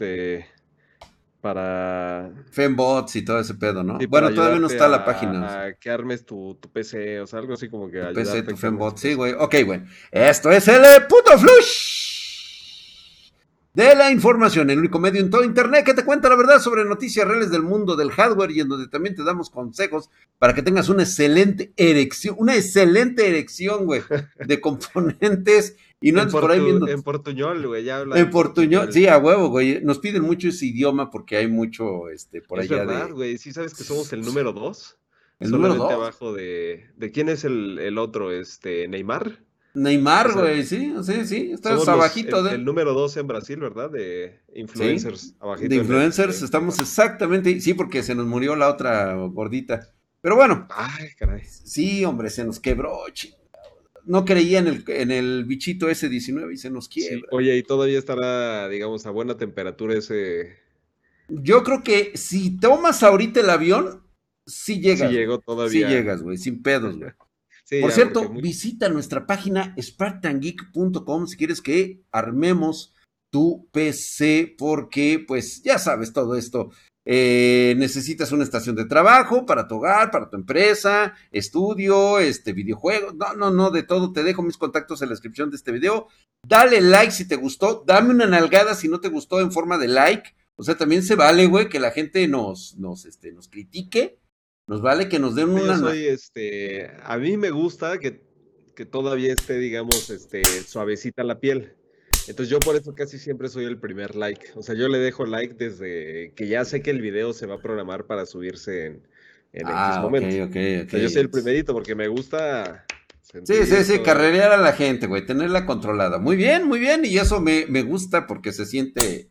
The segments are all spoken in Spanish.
este para Fembots y todo ese pedo, ¿no? bueno, todavía no está la página. A que armes tu, tu, PC, o sea, algo así como que tu PC, tu Fembot, sí, güey. Ok, güey. Esto es el puto flush de la información, el único medio en todo Internet que te cuenta la verdad sobre noticias reales del mundo del hardware y en donde también te damos consejos para que tengas una excelente erección, una excelente erección, güey, de componentes y no andes por ahí viendo. En portuñol, güey, ya habla. En portuñol, sí, a huevo, güey. Nos piden mucho ese idioma porque hay mucho, este, por es allá verdad, güey, sí sabes que somos el número dos. El número dos. abajo de, de quién es el, el otro, este, Neymar. Neymar, güey, sí, sí, sí, estás abajito el, de... El número dos en Brasil, ¿verdad? De influencers, abajito. De influencers, estamos exactamente, sí, porque se nos murió la otra gordita. Pero bueno. Ay, caray. Sí, hombre, se nos quebró, No creía en el, en el bichito ese 19 y se nos quiebra. oye, y todavía estará, digamos, a buena temperatura ese... Yo creo que si tomas ahorita el avión, sí llegas. Sí llegó todavía. Sí llegas, güey, sin pedos, güey. Por cierto, visita nuestra página spartangeek.com si quieres que armemos tu PC, porque pues ya sabes todo esto. Eh, necesitas una estación de trabajo para tu hogar, para tu empresa, estudio, este videojuego. No, no, no, de todo. Te dejo mis contactos en la descripción de este video. Dale like si te gustó. Dame una nalgada si no te gustó en forma de like. O sea, también se vale, güey, que la gente nos, nos, este, nos critique nos vale que nos den una. soy, este, a mí me gusta que, que, todavía esté, digamos, este, suavecita la piel. Entonces yo por eso casi siempre soy el primer like. O sea, yo le dejo like desde que ya sé que el video se va a programar para subirse en, en ah, X momento. yo soy el primerito porque me gusta. Sí, sí, sí, carrerear a la gente, güey, tenerla controlada. Muy bien, muy bien, y eso me, me gusta porque se siente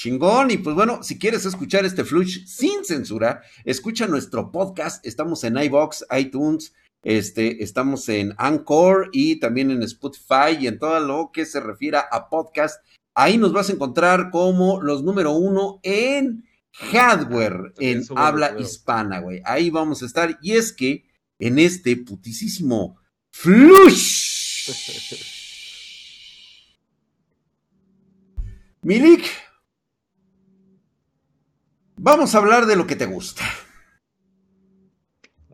chingón. Y pues bueno, si quieres escuchar este flush sin censura, escucha nuestro podcast. Estamos en iBox, iTunes, este, estamos en Anchor y también en Spotify y en todo lo que se refiera a podcast. Ahí nos vas a encontrar como los número uno en hardware en habla hispana, güey. Ahí vamos a estar. Y es que en este putisísimo flush. Milik, Vamos a hablar de lo que te gusta.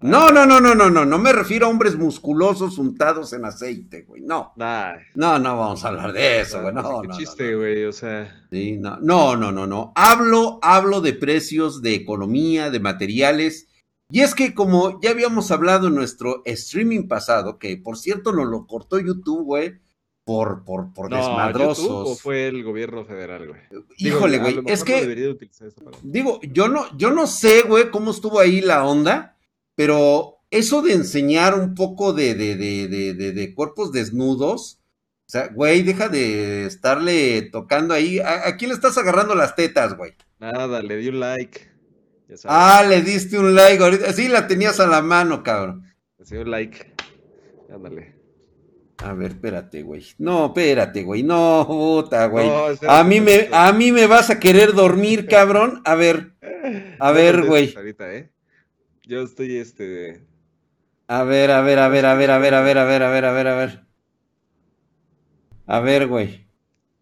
No, no, no, no, no, no, no me refiero a hombres musculosos untados en aceite, güey, no. No, no vamos a hablar de eso, güey, no, Qué no. chiste, güey, o sea. Sí, no, no, no, no, no. Hablo, hablo de precios, de economía, de materiales. Y es que como ya habíamos hablado en nuestro streaming pasado, que por cierto nos lo cortó YouTube, güey, por, por, por desmadrosos. ¿O fue el gobierno federal, güey? Híjole, güey. Es que. digo, yo no, yo no sé, güey, cómo estuvo ahí la onda, pero eso de enseñar un poco de, de, de, de, de cuerpos desnudos. O sea, güey, deja de estarle tocando ahí. ¿A, quién le estás agarrando las tetas, güey? Nada, le di un like. Ah, le diste un like ahorita. Sí, la tenías a la mano, cabrón. Le di un like. Ándale. A ver, espérate, güey. No, espérate, güey. No, puta, güey. a mí me, a mí me vas a querer dormir, cabrón. A ver, a ver, güey. ¿eh? Yo estoy, este. A ver, a ver, a ver, a ver, a ver, a ver, a ver, a ver, a ver, a ver. A ver, güey.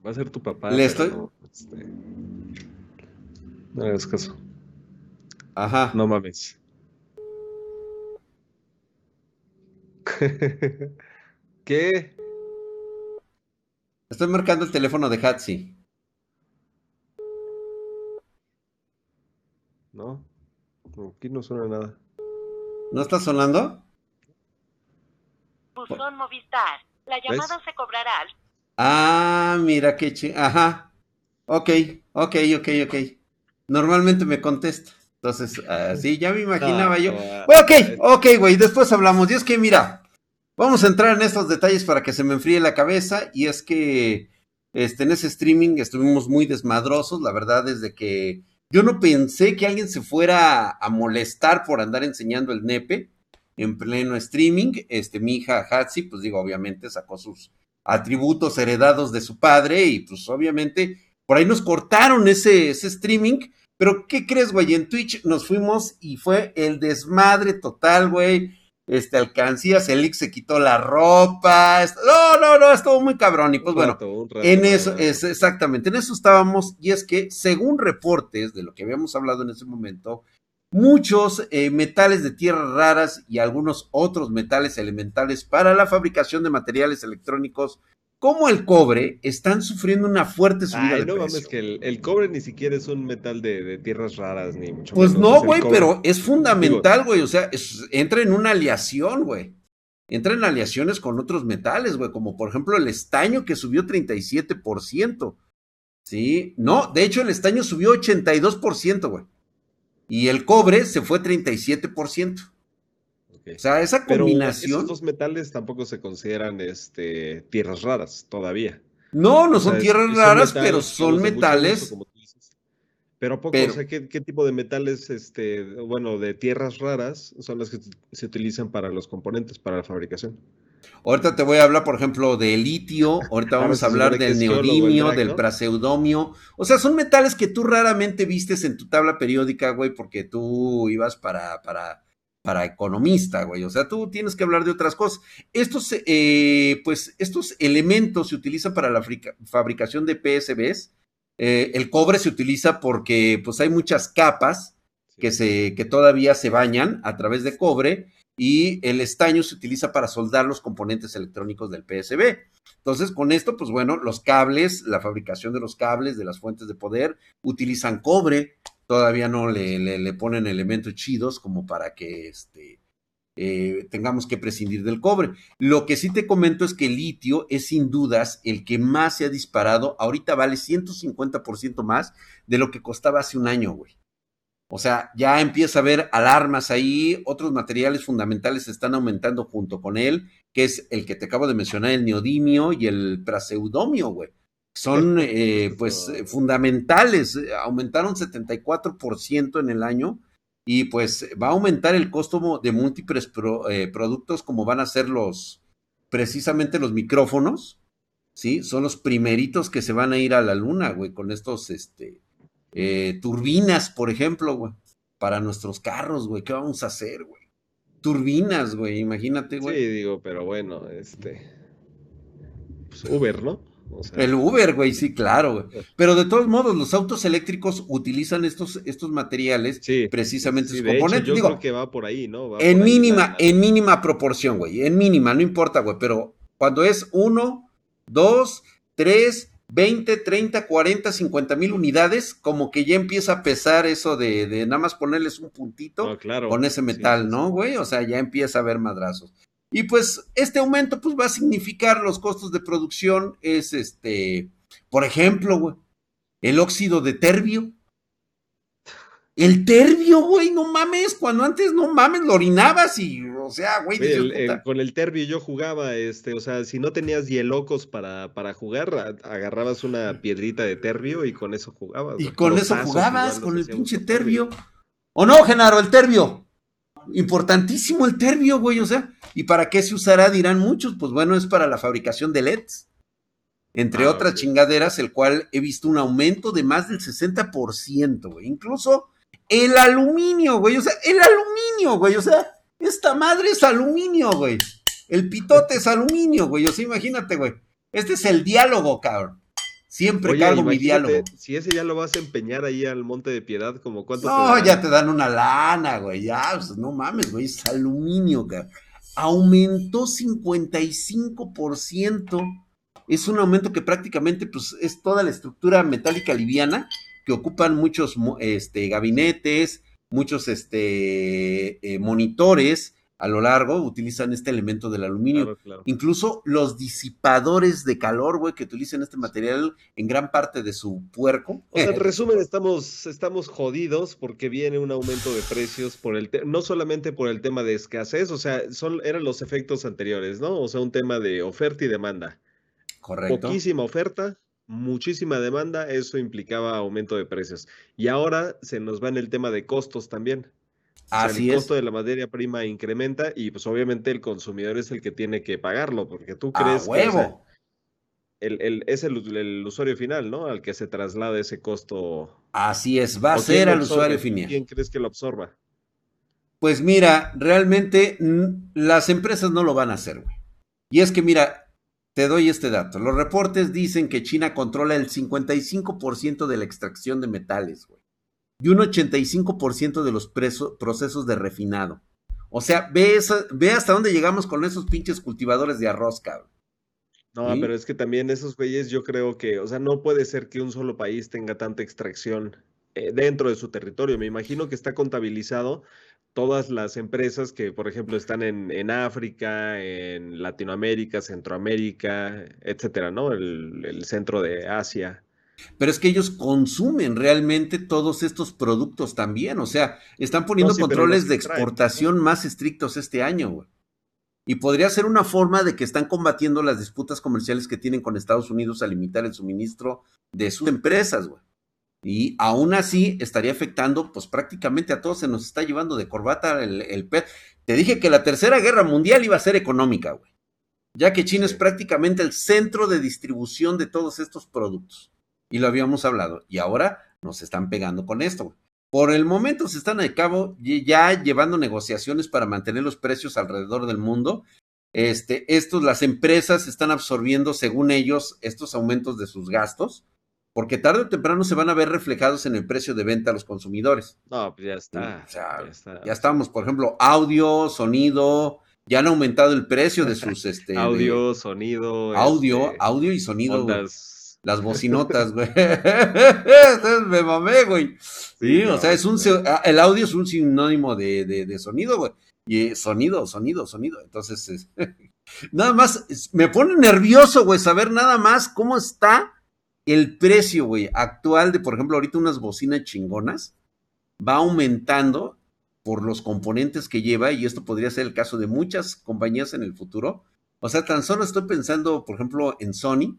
Va a ser tu papá. Le estoy. No, este... no hagas caso. Ajá. No mames. ¿Qué? Estoy marcando el teléfono de Hatsi. No, aquí no suena nada. ¿No está sonando? Buzón Movistar. La llamada se cobrará. Ah, mira qué ch... Ajá. Ok, ok, ok, ok. Normalmente me contesta. Entonces, así ya me imaginaba yo. Bueno, ok, ok, güey, después hablamos. Y es que, mira, Vamos a entrar en estos detalles para que se me enfríe la cabeza y es que este, en ese streaming estuvimos muy desmadrosos, la verdad es de que yo no pensé que alguien se fuera a molestar por andar enseñando el nepe en pleno streaming. Este, mi hija Hatsi, pues digo, obviamente sacó sus atributos heredados de su padre y pues obviamente por ahí nos cortaron ese, ese streaming. Pero, ¿qué crees, güey? En Twitch nos fuimos y fue el desmadre total, güey este, alcancías, Elix se quitó la ropa, no, no, no, estuvo muy cabrón, y pues bueno, en eso, es exactamente, en eso estábamos, y es que según reportes de lo que habíamos hablado en ese momento, muchos eh, metales de tierras raras y algunos otros metales elementales para la fabricación de materiales electrónicos como el cobre están sufriendo una fuerte subida Ay, no mames que el, cobre ni siquiera es un metal de, tierras raras ni mucho Pues no, güey, pero es fundamental, güey, o sea, entra en una aleación, güey. Entra en aleaciones con otros metales, güey, como por ejemplo el estaño que subió 37%. Sí, no, de hecho el estaño subió 82%, güey. Y el cobre se fue 37%. O sea, esa combinación. Pero esos dos metales tampoco se consideran este, tierras raras todavía. No, no son tierras raras, pero son metales. pero poco, o sea, ¿qué, tipo de metales, este, bueno, de tierras raras son las que se utilizan para los componentes, para la fabricación? Ahorita te voy a hablar, por ejemplo, de litio, ahorita vamos a hablar del neodimio, del praseudomio. O sea, son metales que tú raramente vistes en tu tabla periódica, güey, porque tú ibas para, para para economista, güey. O sea, tú tienes que hablar de otras cosas. Estos, eh, pues, estos elementos se utilizan para la fabricación de PSBs. Eh, el cobre se utiliza porque, pues, hay muchas capas que, se, que todavía se bañan a través de cobre y el estaño se utiliza para soldar los componentes electrónicos del PSB. Entonces, con esto, pues bueno, los cables, la fabricación de los cables, de las fuentes de poder, utilizan cobre, todavía no le, le, ponen elementos chidos como para que este, eh, tengamos que prescindir del cobre. Lo que sí te comento es que el litio es sin dudas el que más se ha disparado. Ahorita vale 150% más de lo que costaba hace un año, güey. O sea, ya empieza a haber alarmas ahí, otros materiales fundamentales están aumentando junto con él, que es el que te acabo de mencionar, el neodimio y el praseudomio, güey son eh, pues eh, fundamentales, eh, aumentaron 74% en el año y pues va a aumentar el costo de múltiples productos como van a ser los, precisamente los micrófonos, ¿sí? Son los primeritos que se van a ir a la luna, güey, con estos, este, turbinas, por ejemplo, güey, para nuestros carros, güey, ¿qué vamos a hacer, güey? Turbinas, güey, imagínate, güey. Sí, digo, pero bueno, este, pues Uber, ¿no? El Uber, güey, sí, claro, güey. Pero de todos modos, los autos eléctricos utilizan estos, estos materiales precisamente sí, yo creo que va por ahí, ¿no? en mínima, en mínima proporción, güey. En mínima, no importa, güey. Pero cuando es uno, dos, tres, veinte, treinta, cuarenta, cincuenta mil unidades, como que ya empieza a pesar eso de, de nada más ponerles un puntito con ese metal, ¿no, güey? O sea, ya empieza a haber madrazos. Y pues este aumento pues va a significar los costos de producción es este, por ejemplo, güey, el óxido de terbio. El terbio, güey, no mames, cuando antes no mames lo orinabas y, o sea, güey. con el terbio yo jugaba, este, o sea, si no tenías hielocos para, para jugar, agarrabas una piedrita de terbio y con eso jugabas. Y con eso jugabas, con el pinche terbio. ¿O no, Genaro, el terbio? Importantísimo el terbio, güey, o sea, ¿y para qué se usará? Dirán muchos, pues bueno, es para la fabricación de LEDs, entre ah, otras chingaderas, el cual he visto un aumento de más del 60%, güey, incluso el aluminio, güey, o sea, el aluminio, güey, o sea, esta madre es aluminio, güey, el pitote es aluminio, güey, o sea, imagínate, güey, este es el diálogo, cabrón. Siempre Oye, cargo mi diálogo. Si ese ya lo vas a empeñar ahí al Monte de Piedad, como cuánto No, ya te dan una lana, güey. Ya, pues, no mames, güey. Es aluminio, güey. Aumentó 55%. Es un aumento que prácticamente, pues, es toda la estructura metálica liviana que ocupan muchos este, gabinetes, muchos este, eh, monitores, a lo largo utilizan este elemento del aluminio. Incluso los disipadores de calor, güey, que utilizan este material en gran parte de su puerco. O sea, en resumen, estamos, estamos jodidos porque viene un aumento de precios por el no solamente por el tema de escasez, o sea, son, eran los efectos anteriores, ¿no? O sea, un tema de oferta y demanda. Correcto. Poquísima oferta, muchísima demanda, eso implicaba aumento de precios. Y ahora se nos va en el tema de costos también el costo de la materia prima incrementa y pues obviamente el consumidor es el que tiene que pagarlo, porque tú crees que el, es el, usuario final, ¿no? Al que se traslada ese costo. Así es, va a ser al usuario final. ¿Quién crees que lo absorba? Pues mira, realmente las empresas no lo van a hacer, güey. Y es que mira, te doy este dato. Los reportes dicen que China controla el 55% de la extracción de metales, güey. Y un 85% de los procesos de refinado. O sea, ve, ve hasta dónde llegamos con esos pinches cultivadores de arroz, cabrón. No, pero es que también esos güeyes yo creo que, o sea, no puede ser que un solo país tenga tanta extracción eh, dentro de su territorio. Me imagino que está contabilizado todas las empresas que, por ejemplo, están en, en África, en Latinoamérica, Centroamérica, etcétera, ¿no? El, el, centro de Asia. Pero es que ellos consumen realmente todos estos productos también, o sea, están poniendo controles de exportación más estrictos este año, güey. Y podría ser una forma de que están combatiendo las disputas comerciales que tienen con Estados Unidos a limitar el suministro de sus empresas, güey. Y aún así estaría afectando, pues prácticamente a todos se nos está llevando de corbata el, el Te dije que la tercera guerra mundial iba a ser económica, güey. Ya que China es prácticamente el centro de distribución de todos estos productos. Y lo habíamos hablado. Y ahora nos están pegando con esto. Por el momento se están a cabo ya llevando negociaciones para mantener los precios alrededor del mundo. Este, estos, las empresas están absorbiendo, según ellos, estos aumentos de sus gastos, porque tarde o temprano se van a ver reflejados en el precio de venta a los consumidores. No, pues ya está. ya, está. ya estamos, por ejemplo, audio, sonido, ya han aumentado el precio de sus este audio, sonido, audio, este, audio y sonido las bocinotas, güey. Me mamé, güey. Sí, o sea, es un ah, el audio es un sinónimo de, de, sonido, güey. Y sonido, sonido, sonido. Entonces, nada más, me pone nervioso, güey, saber nada más cómo está el precio, güey, actual de, por ejemplo, ahorita unas bocinas chingonas. Va aumentando por los componentes que lleva, y esto podría ser el caso de muchas compañías en el futuro. O sea, tan solo estoy pensando, por ejemplo, en Sony,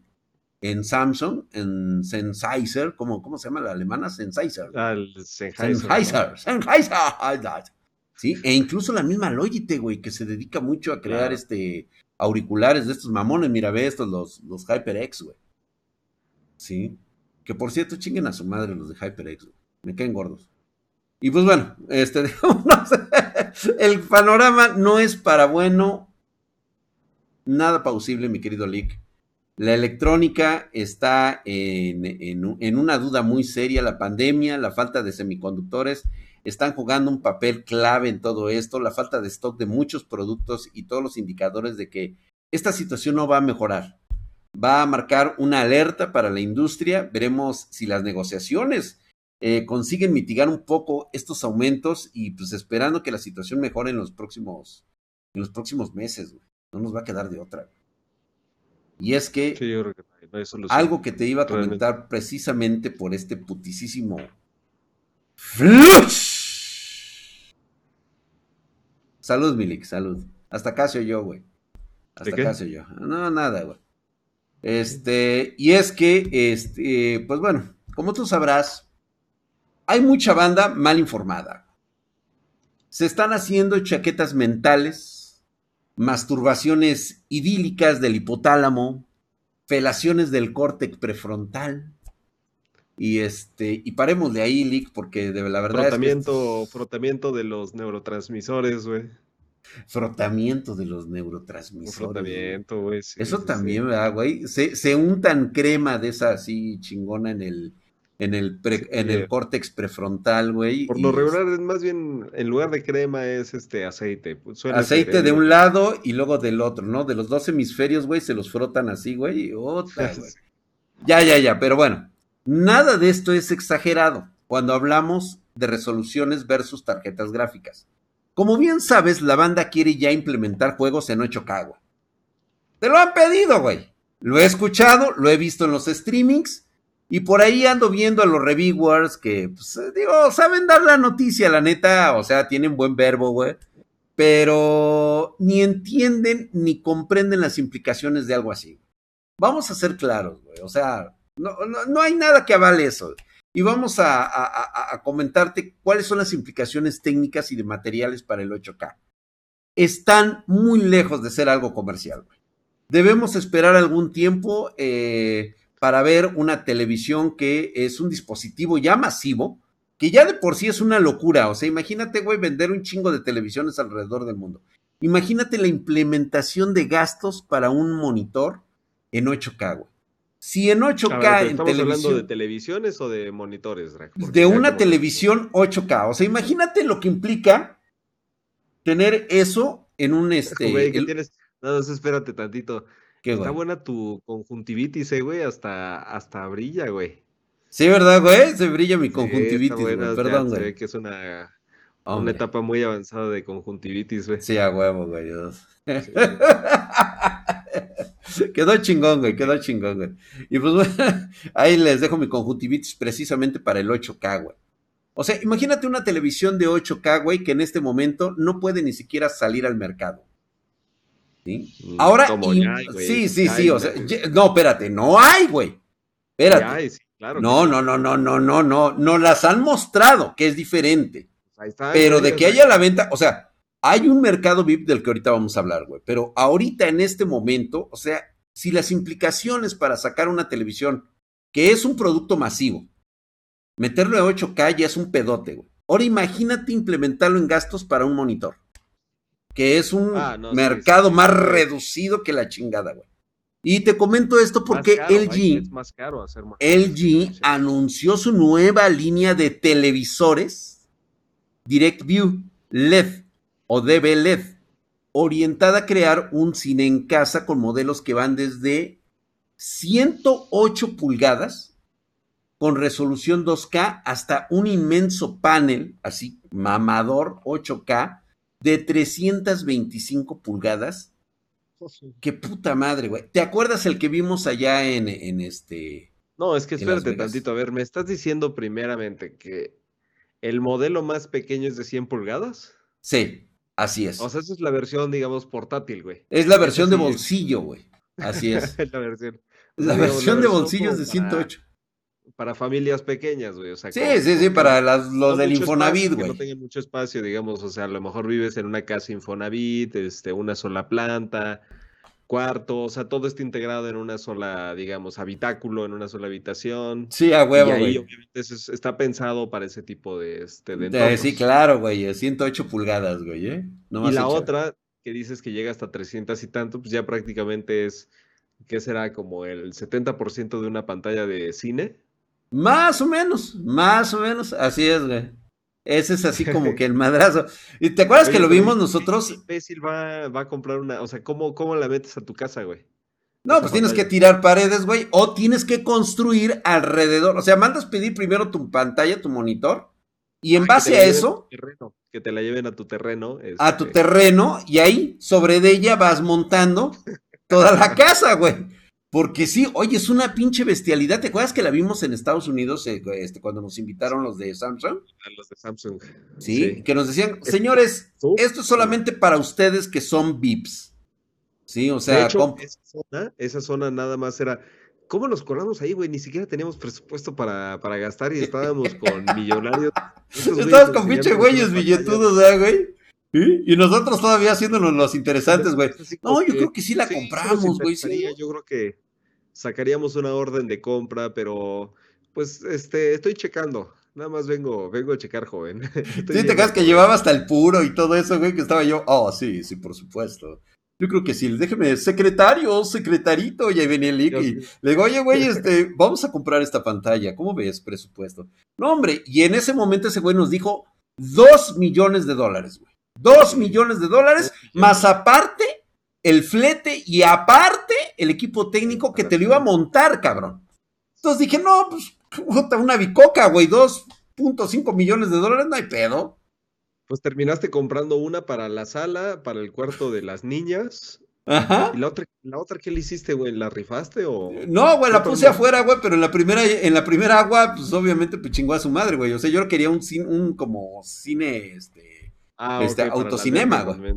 en Samsung, en Sennheiser, ¿cómo, ¿cómo se llama la alemana? Sennheiser. Ah, Sennheiser. Sennheiser, Sí, e incluso la misma Logitech, güey, que se dedica mucho a crear este auriculares de estos mamones, mira, ve estos, los, los HyperX, güey. Sí, que por cierto, chinguen a su madre los de HyperX, güey. Me caen gordos. Y pues bueno, este, el panorama no es para bueno, nada pausible, mi querido Lick. La electrónica está en, una duda muy seria. La pandemia, la falta de semiconductores están jugando un papel clave en todo esto. La falta de stock de muchos productos y todos los indicadores de que esta situación no va a mejorar. Va a marcar una alerta para la industria. Veremos si las negociaciones eh, consiguen mitigar un poco estos aumentos y pues esperando que la situación mejore en los próximos, en los próximos meses. No nos va a quedar de otra. Y es que, algo que te iba a comentar precisamente por este putisísimo Salud, Milik, salud. Hasta acá se oyó, güey. Hasta acá se oyó. No, nada, güey. Este, y es que, este, pues bueno, como tú sabrás, hay mucha banda mal informada. Se están haciendo chaquetas mentales masturbaciones idílicas del hipotálamo, felaciones del córtex prefrontal. Y este, y paremos de ahí, Lick, porque de la verdad. Frotamiento, es frotamiento de los neurotransmisores, güey. Frotamiento de los neurotransmisores. Frotamiento, güey. Eso también, ¿verdad, güey? Se, se untan crema de esa así chingona en el, en el, en el córtex prefrontal, güey. Por lo regular, es más bien, en lugar de crema es este aceite. Pues, aceite de un lado y luego del otro, ¿no? De los dos hemisferios, güey, se los frotan así, güey. Otra, güey. Ya, ya, ya, pero bueno, nada de esto es exagerado cuando hablamos de resoluciones versus tarjetas gráficas. Como bien sabes, la banda quiere ya implementar juegos en 8K, güey. Te lo han pedido, güey. Lo he escuchado, lo he visto en los streamings y por ahí ando viendo a los reviewers que, pues, eh, digo, saben dar la noticia, la neta, o sea, tienen buen verbo, güey. Pero ni entienden ni comprenden las implicaciones de algo así. Vamos a ser claros, güey. O sea, no, no, hay nada que avale eso. Y vamos a, a comentarte cuáles son las implicaciones técnicas y de materiales para el 8K. Están muy lejos de ser algo comercial, güey. Debemos esperar algún tiempo. Eh, para ver una televisión que es un dispositivo ya masivo, que ya de por sí es una locura. O sea, imagínate, güey, vender un chingo de televisiones alrededor del mundo. Imagínate la implementación de gastos para un monitor en 8K, güey. Si en 8K en ¿Estamos hablando de televisiones o de monitores, Drag? De una televisión 8K. O sea, imagínate lo que implica tener eso en un este. Güey, ¿qué tienes? No, espérate tantito. Está buena tu conjuntivitis, eh, güey. Hasta, hasta brilla, güey. Sí, ¿verdad, güey? Se brilla mi conjuntivitis, güey. Perdón, güey. Se ve que es una, una etapa muy avanzada de conjuntivitis, güey. Sí, a huevo, güey. quedó chingón, güey, quedó chingón, güey. Y pues bueno, ahí les dejo mi conjuntivitis precisamente para el 8K, güey. O sea, imagínate una televisión de 8K, güey, que en este momento no puede ni siquiera salir al mercado. ¿Sí? Mm, Ahora, sí, sí, sí, o sea, no, espérate, no hay, güey. Espérate. no, no, no, no, no, no, no, no las han mostrado, que es diferente. Ahí está, pero de que haya la venta, o sea, hay un mercado VIP del que ahorita vamos a hablar, güey, pero ahorita en este momento, o sea, si las implicaciones para sacar una televisión, que es un producto masivo, meterlo a 8K ya es un pedote, güey. Ahora imagínate implementarlo en gastos para un monitor, que es un ah, mercado más reducido que la chingada, güey. Y te comento esto porque LG, LG anunció su nueva línea de televisores Direct View LED o DB LED, orientada a crear un cine en casa con modelos que van desde 108 pulgadas con resolución 2K hasta un inmenso panel, así mamador 8K, de 325 pulgadas Oh, Qué puta madre, güey. ¿Te acuerdas el que vimos allá en, en este... No, es que espérate tantito. A ver, ¿me estás diciendo primeramente que el modelo más pequeño es de 100 pulgadas? Sí, así es. O sea, esa es la versión, digamos, portátil, güey. Es la versión de bolsillo, güey. Así es. la versión. La, versión, de bolsillo es de 108 para familias pequeñas, güey. O sea, sí, sí, sí, para las, los del Infonavit, güey. No tengan mucho espacio, digamos, o sea, a lo mejor vives en una casa Infonavit, este, una sola planta, cuarto, o sea, todo está integrado en una sola, digamos, habitáculo, en una sola habitación. Sí, a huevo, güey. Y obviamente está pensado para ese tipo de, este, de, Sí, claro, güey, 108 pulgadas, güey, ¿eh? y la otra, que dices que llega hasta 300 y tanto, pues ya prácticamente es, ¿qué será? Como el 70% de una pantalla de cine. Más o menos, más o menos, así es, güey. Ese es así como que el madrazo. ¿Y te acuerdas que lo vimos nosotros? imbécil va, va a comprar una, o sea, ¿cómo, ¿cómo la metes a tu casa, güey? No, pues tienes que tirar paredes, güey, o tienes que construir alrededor. O sea, mandas pedir primero tu pantalla, tu monitor, y en ah, base a eso. que te la lleven a tu terreno. A tu este terreno, y ahí, sobre de ella, vas montando toda la casa, güey. Porque sí, oye, es una pinche bestialidad. ¿Te acuerdas que la vimos en Estados Unidos eh, este, cuando nos invitaron los de Samsung? Los de Samsung. Sí, que nos decían, señores, esto es solamente para ustedes que son VIPs. Sí, o sea, esa, zona, nada más era. ¿Cómo nos colamos ahí, güey? Ni siquiera teníamos presupuesto para, para gastar y estábamos con millonarios. Estabas con pinche güeyes billetudos, ¿eh, güey? Y nosotros todavía haciéndonos los interesantes, güey. No, yo creo que sí la compramos, güey. Yo creo que sacaríamos una orden de compra, pero pues este, estoy checando. Nada más vengo, vengo a checar, joven. sí, te creas que llevaba hasta el puro y todo eso, güey, que estaba yo. Oh, sí, sí, por supuesto. Yo creo que sí, déjeme, secretario, secretarito, y ahí venía el y le digo, oye, güey, este, vamos a comprar esta pantalla, ¿cómo ves presupuesto? No, hombre, y en ese momento ese güey nos dijo dos millones de dólares, güey. Dos millones de dólares, más aparte el flete y aparte el equipo técnico que te lo iba a montar, cabrón. Entonces dije, no, pues, una bicoca, güey, 2.5 millones de dólares, no hay pedo. Pues terminaste comprando una para la sala, para el cuarto de las niñas. Ajá. ¿Y la otra, la otra qué le hiciste, güey? ¿La rifaste o...? No, güey, la puse afuera, güey, pero en la primera, en la primera agua, pues obviamente pues chingó a su madre, güey. O sea, yo quería un, un como cine, este, ah, este autocinema, güey.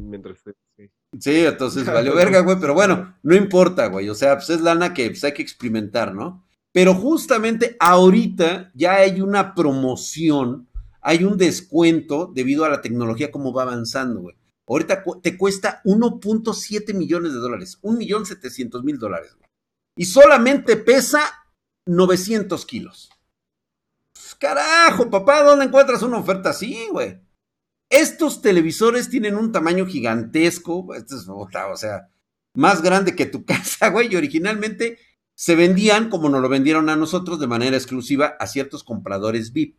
Sí, entonces valió verga, güey, pero bueno, no importa, güey, o sea, pues es lana que pues, hay que experimentar, ¿no? Pero justamente ahorita ya hay una promoción, hay un descuento debido a la tecnología como va avanzando, güey. Ahorita te cuesta 1.7 millones de dólares, 1.700.000 dólares, güey. Y solamente pesa 900 kilos. Carajo, papá, ¿dónde encuentras una oferta así, güey? Estos televisores tienen un tamaño gigantesco, esto es, o sea, más grande que tu casa, güey, y originalmente se vendían como nos lo vendieron a nosotros de manera exclusiva a ciertos compradores VIP.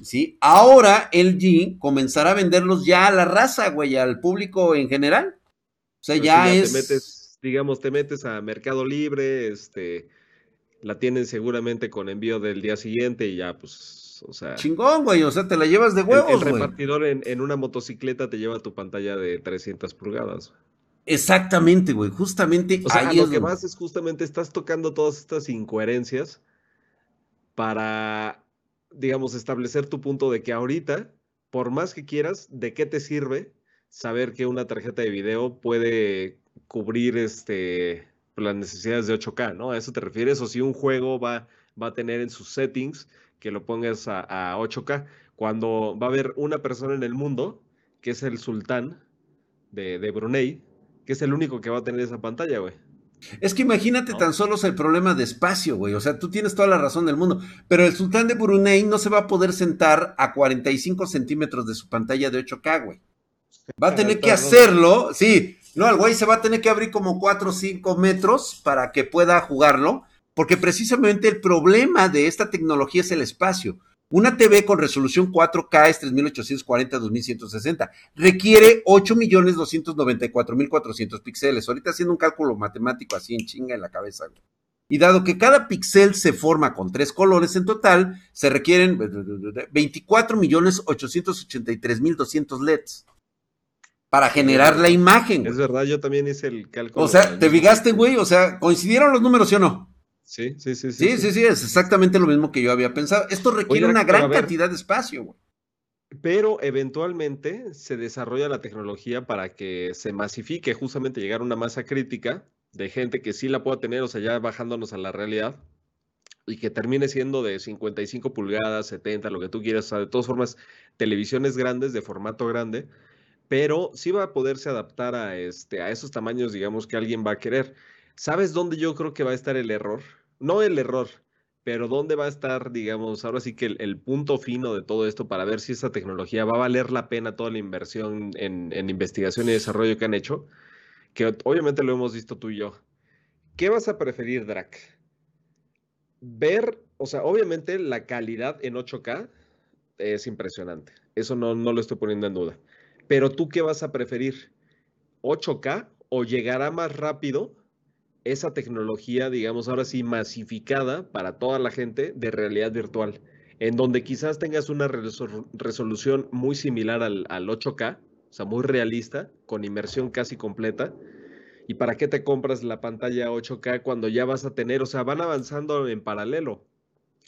¿Sí? Ahora LG comenzará a venderlos ya a la raza, güey, al público en general. O sea, ya, es. Te metes, digamos, te metes a Mercado Libre, este, la tienen seguramente con envío del día siguiente y ya, pues, o sea. Chingón, güey, o sea, te la llevas de huevos, El, el repartidor en, una motocicleta te lleva tu pantalla de 300 pulgadas. Exactamente, güey, justamente. O sea, lo que más es justamente estás tocando todas estas incoherencias para, digamos, establecer tu punto de que ahorita, por más que quieras, ¿de qué te sirve saber que una tarjeta de video puede cubrir este las necesidades de 8K, ¿no? ¿A eso te refieres? O si un juego va, va a tener en sus settings que lo pongas a, 8K, cuando va a haber una persona en el mundo, que es el sultán de, Brunei, que es el único que va a tener esa pantalla, güey. Es que imagínate tan solo el problema de espacio, güey. O sea, tú tienes toda la razón del mundo. Pero el sultán de Brunei no se va a poder sentar a 45 centímetros de su pantalla de 8K, güey. Va a tener que hacerlo, sí, no, el güey se va a tener que abrir como 4 o 5 metros para que pueda jugarlo, porque precisamente el problema de esta tecnología es el espacio. Una TV con resolución 4K es 3840-2160. Requiere 8.294.400 píxeles. Ahorita haciendo un cálculo matemático así en chinga en la cabeza. Y dado que cada píxel se forma con tres colores en total, se requieren 24.883.200 LEDs para generar la imagen. Es verdad, yo también hice el cálculo. O sea, ¿te fijaste, güey? O sea, ¿coincidieron los números, sí o no? Sí, sí, sí. Sí, sí, sí, es exactamente lo mismo que yo había pensado. Esto requiere una gran cantidad de espacio, güey. Pero eventualmente se desarrolla la tecnología para que se masifique, justamente llegar a una masa crítica de gente que sí la pueda tener, o sea, ya bajándonos a la realidad, y que termine siendo de 55 pulgadas, 70, lo que tú quieras, o sea, de todas formas, televisiones grandes, de formato grande, pero sí va a poderse adaptar a, este, a esos tamaños, digamos, que alguien va a querer. ¿Sabes dónde yo creo que va a estar el error? No el error, pero dónde va a estar, digamos, ahora sí que el, punto fino de todo esto para ver si esa tecnología va a valer la pena toda la inversión en, en investigación y desarrollo que han hecho, que obviamente lo hemos visto tú y yo. ¿Qué vas a preferir, Drac? Ver, o sea, obviamente la calidad en 8K es impresionante. Eso no, no lo estoy poniendo en duda. Pero tú qué vas a preferir? ¿8K o llegará más rápido esa tecnología, digamos, ahora sí, masificada para toda la gente de realidad virtual? En donde quizás tengas una resolución muy similar al, 8K, o sea, muy realista, con inmersión casi completa. ¿Y para qué te compras la pantalla 8K cuando ya vas a tener, o sea, van avanzando en paralelo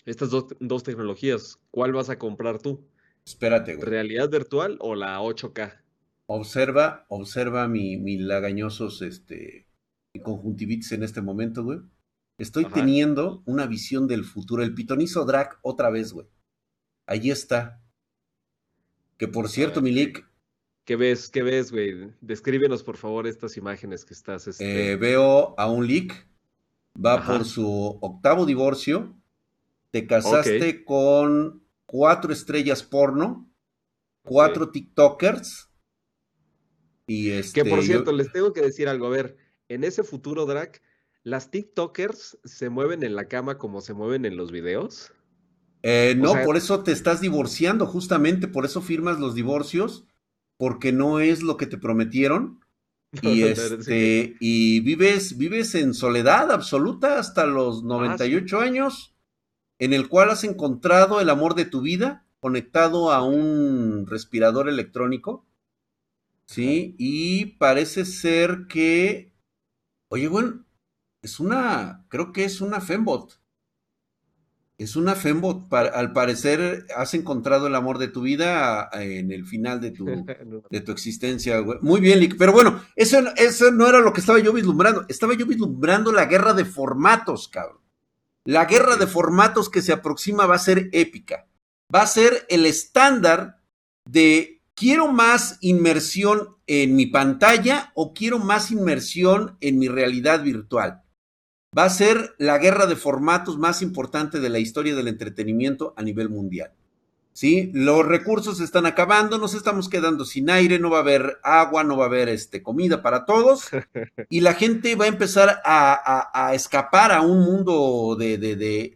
estas dos, dos tecnologías? ¿Cuál vas a comprar tú? Espérate, güey. ¿Realidad virtual o la 8K? Observa, observa mi, mi lagañosos, este, conjuntivitis en este momento, güey. Estoy teniendo una visión del futuro. El pitonizo drag otra vez, güey. Allí está. Que por cierto, Milik. ¿Qué ves? ¿Qué ves, güey? Descríbenos, por favor, estas imágenes que estás. Este... Eh, veo a un leak. Va por su octavo divorcio. Te casaste con cuatro estrellas porno, cuatro TikTokers. Y este, que por cierto, les tengo que decir algo. A ver, en ese futuro, Drac, ¿las TikTokers se mueven en la cama como se mueven en los videos? Eh, no, por eso te estás divorciando, justamente, por eso firmas los divorcios, porque no es lo que te prometieron. Y, este, y vives, vives en soledad absoluta hasta los 98 ah, años en el cual has encontrado el amor de tu vida conectado a un respirador electrónico. Sí, y parece ser que, oye, bueno, es una, creo que es una Fembot. Es una Fembot. al parecer has encontrado el amor de tu vida en el final de tu, de tu existencia. Muy bien, Lick. Pero bueno, eso, eso no era lo que estaba yo vislumbrando. Estaba yo vislumbrando la guerra de formatos, cabrón. La guerra de formatos que se aproxima va a ser épica. Va a ser el estándar de quiero más inmersión en mi pantalla o quiero más inmersión en mi realidad virtual. va a ser la guerra de formatos más importante de la historia del entretenimiento a nivel mundial. ¿Sí? Los recursos se están acabando, nos estamos quedando sin aire, no va a haber agua, no va a haber este, comida para todos, y la gente va a empezar a, escapar a un mundo de, de,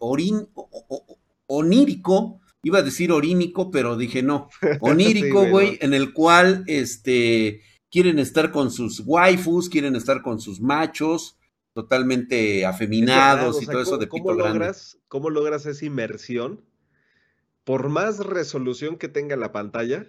onírico, iba a decir orínico, pero dije no, onírico, güey, en el cual este, quieren estar con sus waifus, quieren estar con sus machos, totalmente afeminados y todo eso de pito logras, ¿Cómo logras esa inmersión? Por más resolución que tenga la pantalla,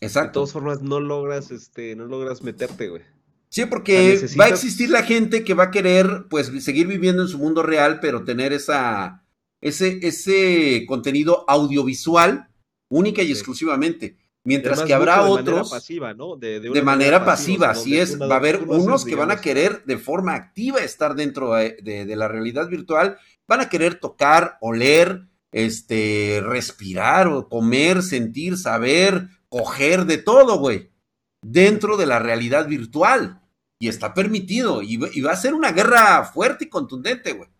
Exacto. de todas formas no logras, este, no logras meterte, güey. Sí, porque va a existir la gente que va a querer, pues, seguir viviendo en su mundo real, pero tener esa, ese, ese contenido audiovisual única y exclusivamente. Mientras que habrá otros. De manera pasiva, ¿no? De, manera, pasiva, así es. Va a haber unos que van a querer de forma activa estar dentro de, la realidad virtual, van a querer tocar, oler, este, respirar, o comer, sentir, saber, coger, de todo, güey. Dentro de la realidad virtual. Y está permitido. y va a ser una guerra fuerte y contundente, güey.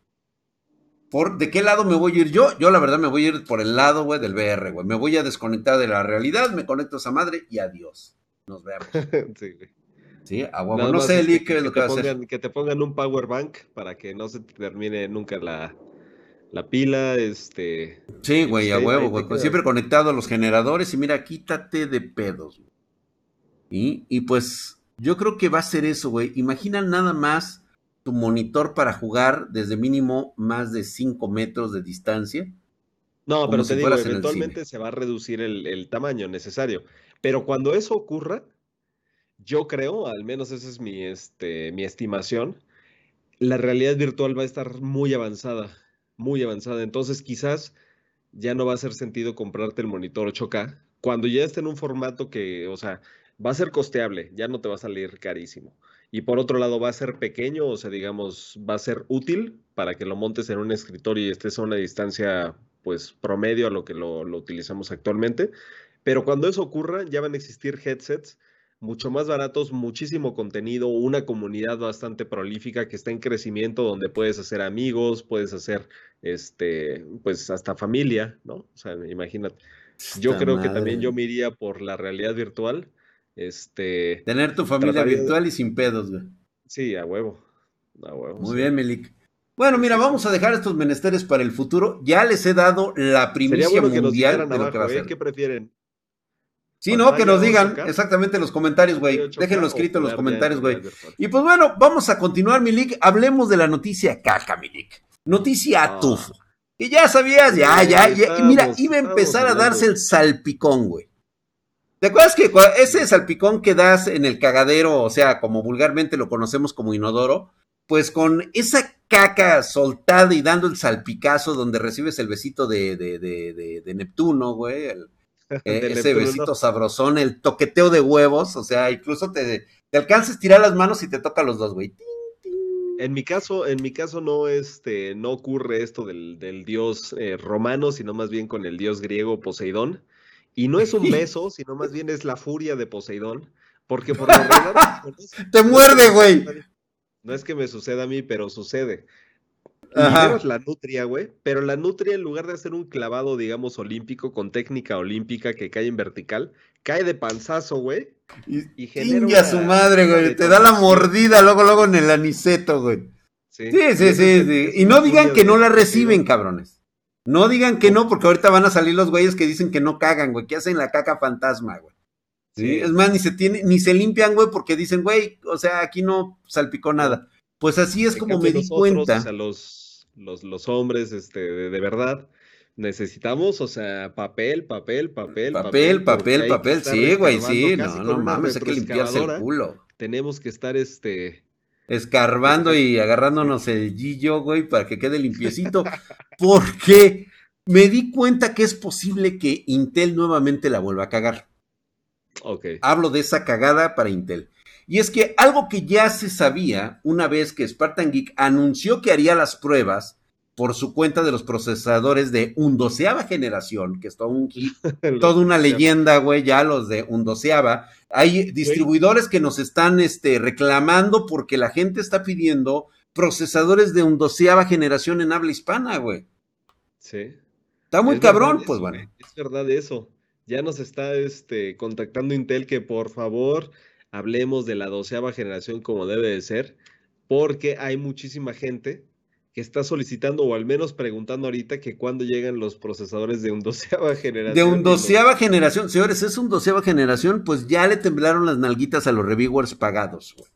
¿Por de qué lado me voy a ir yo? Yo la verdad me voy a ir por el lado, güey, del VR, güey. Me voy a desconectar de la realidad, me conecto a esa madre y adiós. Nos vemos. sí, güey. Sí, a huevo. No sé, Eli, qué es lo que, va a hacer. Que te pongan un power bank para que no se termine nunca la, pila, este... Sí, güey, a huevo, güey. Siempre conectado a los generadores y mira, quítate de pedos. Y, y pues yo creo que va a ser eso, güey. Imagina nada más tu monitor para jugar desde mínimo más de 5 metros de distancia. No, pero te digo, eventualmente se va a reducir el, tamaño necesario. Pero cuando eso ocurra, yo creo, al menos esa es mi, este, mi estimación, la realidad virtual va a estar muy avanzada, muy avanzada. Entonces quizás ya no va a hacer sentido comprarte el monitor 8K cuando ya esté en un formato que, o sea, va a ser costeable, ya no te va a salir carísimo. Y por otro lado va a ser pequeño, o sea, digamos, va a ser útil para que lo montes en un escritorio y estés a una distancia, pues, promedio a lo que lo, utilizamos actualmente. Pero cuando eso ocurra, ya van a existir headsets mucho más baratos, muchísimo contenido, una comunidad bastante prolífica que está en crecimiento, donde puedes hacer amigos, puedes hacer, este, pues hasta familia, ¿no? O sea, imagínate. Yo creo que también yo me iría por la realidad virtual este, Tener tu familia virtual y sin pedos, güey. Sí, a huevo. A huevo Muy bien, Melik. Bueno, mira, vamos a dejar estos menesteres para el futuro. Ya les he dado la primicia mundial de lo que va a ser. ¿Qué prefieren? Sí, no, que nos digan exactamente en los comentarios, güey. Déjenlo escrito en los comentarios, güey. Y pues bueno, vamos a continuar, Milik. Hablemos de la noticia caca, Milik. Noticia ah. Que ya sabías, ya, ya, ya. Y mira, iba a empezar a darse el salpicón, güey. ¿Te acuerdas que ese salpicón que das en el cagadero, o sea, como vulgarmente lo conocemos como inodoro, pues con esa caca soltada y dando el salpicazo donde recibes el besito de, de, de, de Neptuno, güey, eh, ese besito sabrosón, el toqueteo de huevos, o sea, incluso te, te alcanzas a tirar las manos y te toca los dos, güey. En mi caso, en mi caso no, este, no ocurre esto del, del dios eh, romano, sino más bien con el dios griego Poseidón. Y no es un beso, sino más bien es la furia de Poseidón. Porque por lo regular. Te muerde, güey. No es que me suceda a mí, pero sucede. Liberas la nutria, güey. Pero la nutria, en lugar de hacer un clavado, digamos, olímpico, con técnica olímpica que cae en vertical, cae de panzazo, güey. Y, y genera. a su madre, güey. Te da la mordida luego, luego en el aniceto, güey. Sí, sí, sí. sí, Y no digan que no la reciben, cabrones. No digan que no, porque ahorita van a salir los güeyes que dicen que no cagan, güey, que hacen la caca fantasma, güey. ¿Sí? Es más, ni se tiene, ni se limpian, güey, porque dicen, güey, o sea, aquí no salpicó nada. Pues así es como me di cuenta. O sea, los, los, los hombres, este, de, verdad, necesitamos, o sea, papel, papel, papel. Papel, papel, papel, sí, güey, sí, no, no mames, hay que limpiarse el culo. Tenemos que estar, este, escarbando y agarrándonos el gillo, güey, para que quede limpiecito, porque me di cuenta que es posible que Intel nuevamente la vuelva a cagar. Ok. Hablo de esa cagada para Intel. Y es que algo que ya se sabía una vez que Spartan Geek anunció que haría las pruebas por su cuenta de los procesadores de undoceava generación, que es todo un toda una leyenda, güey, ya los de undoceava. Hay distribuidores que nos están este, reclamando porque la gente está pidiendo procesadores de undoceava generación en habla hispana, güey. Sí. Está muy cabrón, pues bueno. Es verdad eso. Ya nos está este, contactando Intel que por favor hablemos de la doceava generación como debe de ser, porque hay muchísima gente que está solicitando o al menos preguntando ahorita que cuándo llegan los procesadores de un doceava generación. De un doceava generación, señores, es un doceava generación, pues ya le temblaron las nalguitas a los reviewers pagados, güey.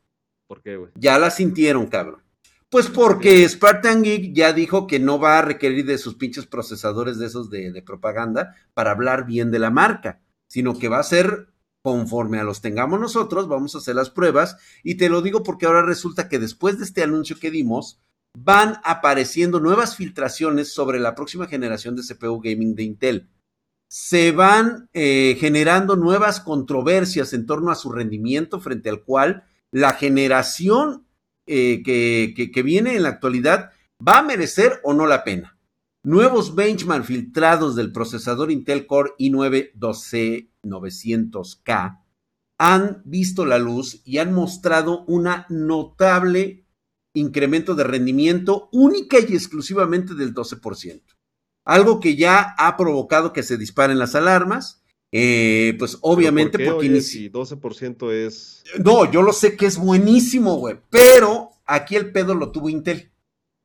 ¿Por qué, güey? Ya la sintieron, cabrón. Pues porque Spartan Geek ya dijo que no va a requerir de sus pinches procesadores de esos de, de propaganda para hablar bien de la marca, sino que va a ser conforme a los tengamos nosotros, vamos a hacer las pruebas. Y te lo digo porque ahora resulta que después de este anuncio que dimos, van apareciendo nuevas filtraciones sobre la próxima generación de CPU gaming de Intel. Se van eh, generando nuevas controversias en torno a su rendimiento frente al cual la generación eh, que, que viene en la actualidad va a merecer o no la pena. Nuevos benchmark filtrados del procesador Intel Core i9 12900K han visto la luz y han mostrado una notable incremento de rendimiento única y exclusivamente del 12%. Algo que ya ha provocado que se disparen las alarmas. Eh, pues obviamente ¿Por porque... si 12% es... No, yo lo sé que es buenísimo, güey. Pero aquí el pedo lo tuvo Intel.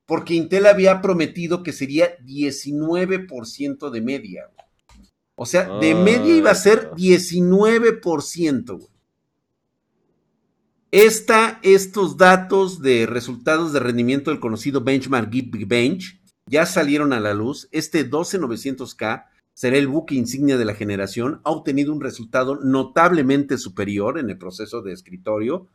Porque Intel había prometido que sería 19% de media. O sea, de media iba a ser 19%, ah. güey. Esta, estos datos de resultados de rendimiento del conocido benchmark Geekbench ya salieron a la luz. Este 12900K será el buque insignia de la generación. Ha obtenido un resultado notablemente superior en el proceso de escritorio,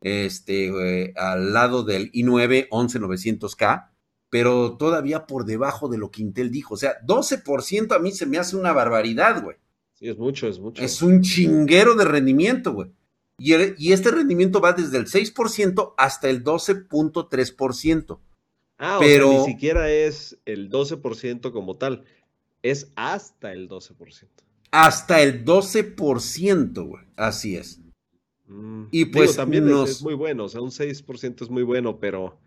este, eh, al lado del i9 11900K, pero todavía por debajo de lo que Intel dijo. O sea, 12% a mí se me hace una barbaridad, güey. Sí, es mucho, es mucho. Es un chinguero de rendimiento, güey. Y, este rendimiento va desde el 6% hasta el 12.3%. Ah, pero o sea, ni siquiera es el 12% como tal, es hasta el 12%. Hasta el 12%, güey. Así es. Mm, y pues también es, muy bueno, o sea, un 6% es muy bueno, pero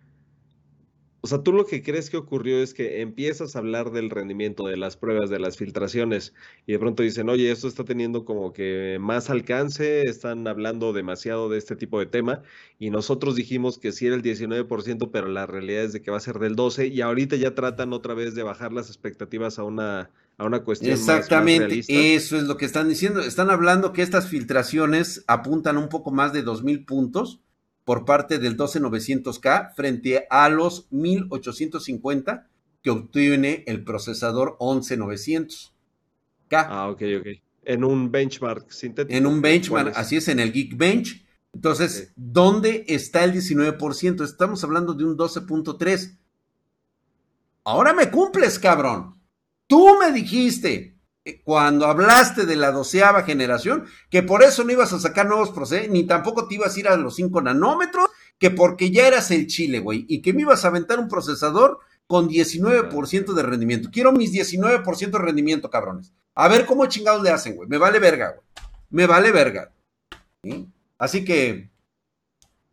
o sea, tú lo que crees que ocurrió es que empiezas a hablar del rendimiento, de las pruebas, de las filtraciones, y de pronto dicen, oye, esto está teniendo como que más alcance, están hablando demasiado de este tipo de tema, y nosotros dijimos que sí era el 19%, pero la realidad es de que va a ser del 12%, y ahorita ya tratan otra vez de bajar las expectativas a una, a una cuestión. Exactamente, eso es lo que están diciendo. Están hablando que estas filtraciones apuntan un poco más de 2.000 puntos por parte del 12900K frente a los 1850 que obtiene el procesador 11900K. Ah, ok, ok. En un benchmark sintético. En un benchmark, así es, en el Geekbench. Entonces, ¿dónde está el 19%? Estamos hablando de un 12.3. Ahora me cumples, cabrón. Tú me dijiste cuando hablaste de la doceava generación, que por eso no ibas a sacar nuevos procesos, ni tampoco te ibas a ir a los 5 nanómetros, que porque ya eras el chile, güey, y que me ibas a aventar un procesador con 19% de rendimiento. Quiero mis 19% de rendimiento, cabrones. A ver cómo chingados le hacen, güey. Me vale verga, güey. Me vale verga. Así que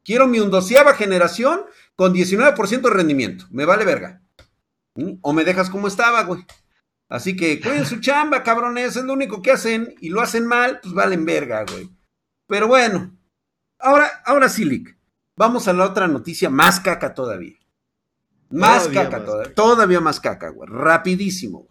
quiero mi undoceava generación con 19% de rendimiento. Me vale verga. O me dejas como estaba, güey. Así que cuiden su chamba, cabrones, es lo único que hacen y lo hacen mal, pues valen verga, güey. Pero bueno, ahora, ahora sí, Lick, vamos a la otra noticia más caca todavía. Más caca todavía, todavía más caca, güey, rapidísimo, güey.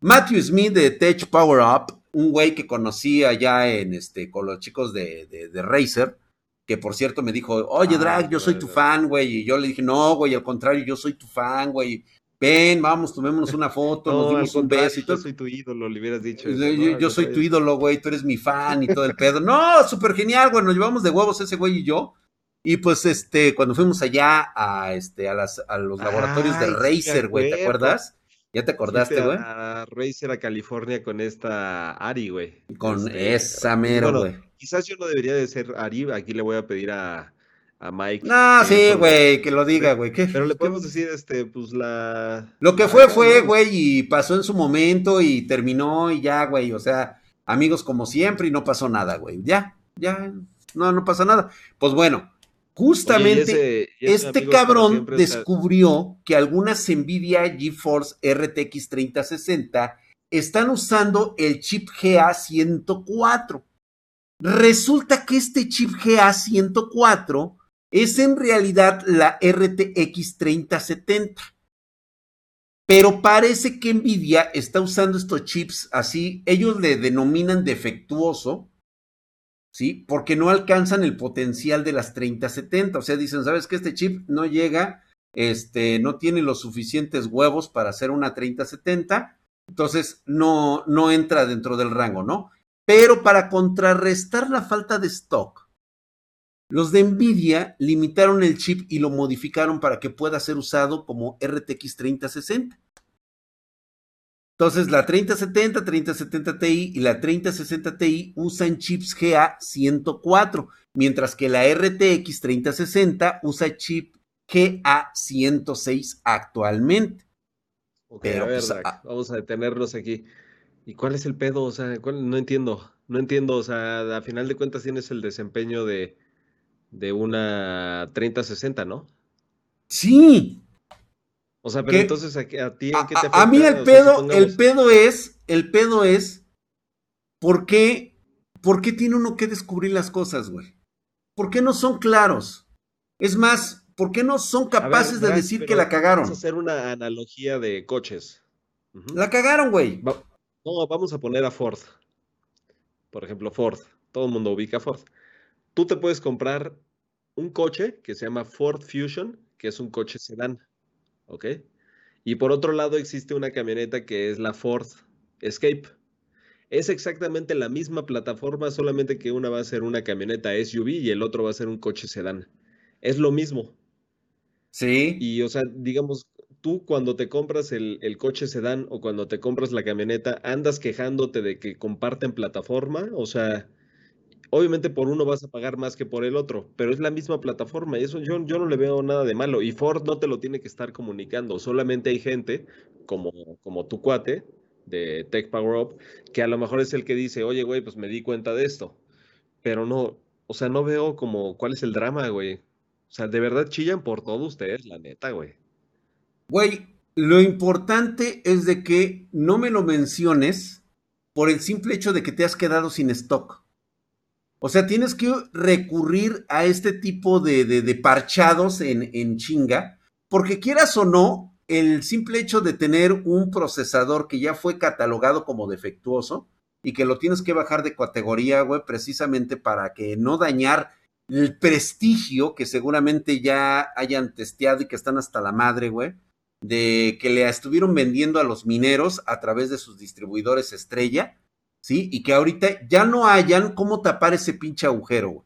Matthew Smith de Tech Power Up, un güey que conocí allá en este, con los chicos de, de, Razer, que por cierto me dijo, oye, ah, Drag, yo soy tu fan, güey, y yo le dije, no, güey, al contrario, yo soy tu fan, güey, ven, vamos, tomémonos una foto, nos dimos un beso y todo. Yo soy tu ídolo, le hubieras dicho. yo, soy tu ídolo, güey, tú eres mi fan y todo el pedo. No, súper genial, güey, nos llevamos de huevos ese güey y yo. Y pues, este, cuando fuimos allá a, este, a, las, a los laboratorios de Razer, güey, ¿te acuerdas? ¿Ya te acordaste, güey? A Razer a California con esta Ari, güey. Con este, esa mero, güey. quizás yo no debería de ser Ari, aquí le voy a pedir a, a Mike. No, sí, güey, que lo diga, güey. Pero le podemos decir, este, pues la. Lo que fue, fue, güey, y pasó en su momento y terminó y ya, güey. O sea, amigos como siempre y no pasó nada, güey. Ya, ya, no, no pasa nada. Pues bueno, Justamente este cabrón descubrió que algunas Nvidia GeForce RTX 3060 están usando el chip GA104. Resulta que este chip GA104 es en realidad la RTX 3070. Pero parece que Nvidia está usando estos chips así, ellos le denominan defectuoso, ¿sí? Porque no alcanzan el potencial de las 3070. O sea, dicen, ¿sabes que este chip no llega, este, no tiene los suficientes huevos para hacer una 3070? Entonces no, no entra dentro del rango, ¿no? Pero para contrarrestar la falta de stock, los de Nvidia limitaron el chip y lo modificaron para que pueda ser usado como RTX 3060. Entonces, la 3070, 3070 Ti y la 3060 Ti usan chips GA104, mientras que la RTX 3060 usa chip GA106 actualmente. Pero, pues, vamos a detenernos aquí. ¿Y cuál es el pedo? O sea, no entiendo, no entiendo. O sea, a final de cuentas tienes el desempeño de, de una 3060, ¿no? Sí. O sea, pero entonces a, ti ¿en qué te afecta? A, mí el pedo, el pedo es, el pedo es, ¿por qué, ¿por qué tiene uno que descubrir las cosas, güey? ¿Por qué no son claros? Es más, ¿por qué no son capaces de decir que la cagaron? Vamos a hacer una analogía de coches. La cagaron, güey. no, vamos a poner a Ford. Por ejemplo, Ford. Todo el mundo ubica a Ford. Tú te puedes comprar un coche que se llama Ford Fusion, que es un coche sedán, ¿ok? Y por otro lado existe una camioneta que es la Ford Escape. Es exactamente la misma plataforma, solamente que una va a ser una camioneta SUV y el otro va a ser un coche sedán. Es lo mismo. Sí. Y, o sea, digamos, tú cuando te compras el, el, coche sedán o cuando te compras la camioneta, andas quejándote de que comparten plataforma, o sea, Obviamente por uno vas a pagar más que por el otro, pero es la misma plataforma y eso yo, yo no le veo nada de malo. Y Ford no te lo tiene que estar comunicando, solamente hay gente como, como tu cuate de Tech Power Up, que a lo mejor es el que dice, oye, güey, pues me di cuenta de esto. Pero no, o sea, no veo como cuál es el drama, güey. O sea, de verdad chillan por todo ustedes, la neta, güey. Güey, lo importante es de que no me lo menciones por el simple hecho de que te has quedado sin stock. O sea, tienes que recurrir a este tipo de, parchados en, en chinga, porque quieras o no, el simple hecho de tener un procesador que ya fue catalogado como defectuoso y que lo tienes que bajar de categoría, güey, precisamente para que no dañar el prestigio que seguramente ya hayan testeado y que están hasta la madre, güey, de que le estuvieron vendiendo a los mineros a través de sus distribuidores estrella ¿sí? Y que ahorita ya no hayan cómo tapar ese pinche agujero.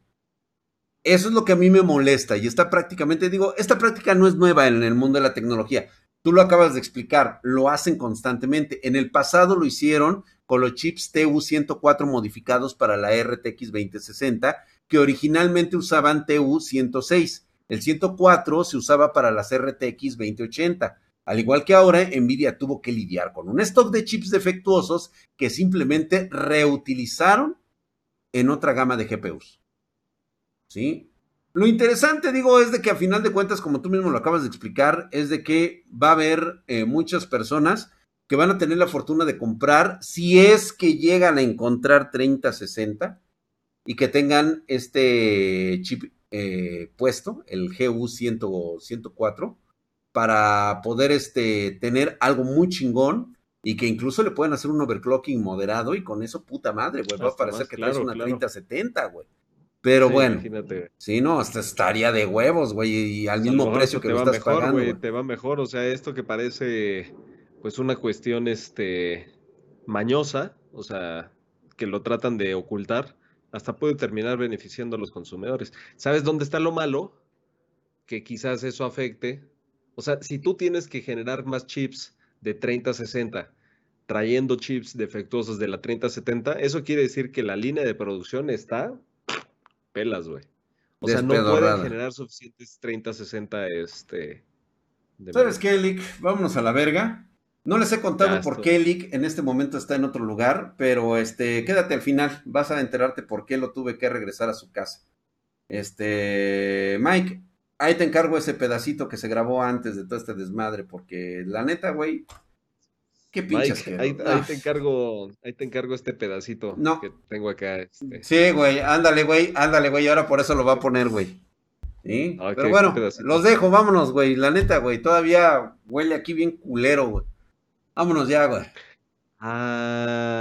Eso es lo que a mí me molesta y está prácticamente, digo, esta práctica no es nueva en el mundo de la tecnología. Tú lo acabas de explicar, lo hacen constantemente. En el pasado lo hicieron con los chips TU104 modificados para la RTX 2060, que originalmente usaban TU106. El 104 se usaba para las RTX 2080 al igual que ahora, Nvidia tuvo que lidiar con un stock de chips defectuosos que simplemente reutilizaron en otra gama de GPUs. ¿Sí? Lo interesante, digo, es de que a final de cuentas, como tú mismo lo acabas de explicar, es de que va a haber eh, muchas personas que van a tener la fortuna de comprar, si es que llegan a encontrar 3060 y que tengan este chip eh, puesto, el GU 104 para poder este, tener algo muy chingón y que incluso le pueden hacer un overclocking moderado y con eso, puta madre, güey, va a parecer que traes una 3070, güey. Pero bueno, imagínate. sí, no, hasta estaría de huevos, güey, y al mismo precio que lo estás mejor, pagando. Te va mejor, o sea, esto que parece pues una cuestión este mañosa, o sea, que lo tratan de ocultar, hasta puede terminar beneficiando a los consumidores. ¿Sabes dónde está lo malo? Que quizás eso afecte o sea, si tú tienes que generar más chips de 3060 trayendo chips defectuosos de la 3070, eso quiere decir que la línea de producción está pelas, güey. O sea, no pueden generar suficientes 3060 este ¿Sabes qué, Elic? Vámonos a la verga. No les he contado por qué Elic en este momento está en otro lugar, pero este, quédate al final, vas a enterarte por qué lo tuve que regresar a su casa. Este, Mike, ahí te encargo ese pedacito que se grabó antes de todo este desmadre, porque la neta, güey, qué pinches. ahí, ahí, te encargo, ahí te encargo este pedacito que tengo acá. Este. Sí, güey, ándale, güey, ándale, güey, ahora por eso lo va a poner, güey. ¿Sí? Pero bueno, los dejo, vámonos, güey, la neta, güey, todavía huele aquí bien culero, güey. Vámonos ya, güey. Ah.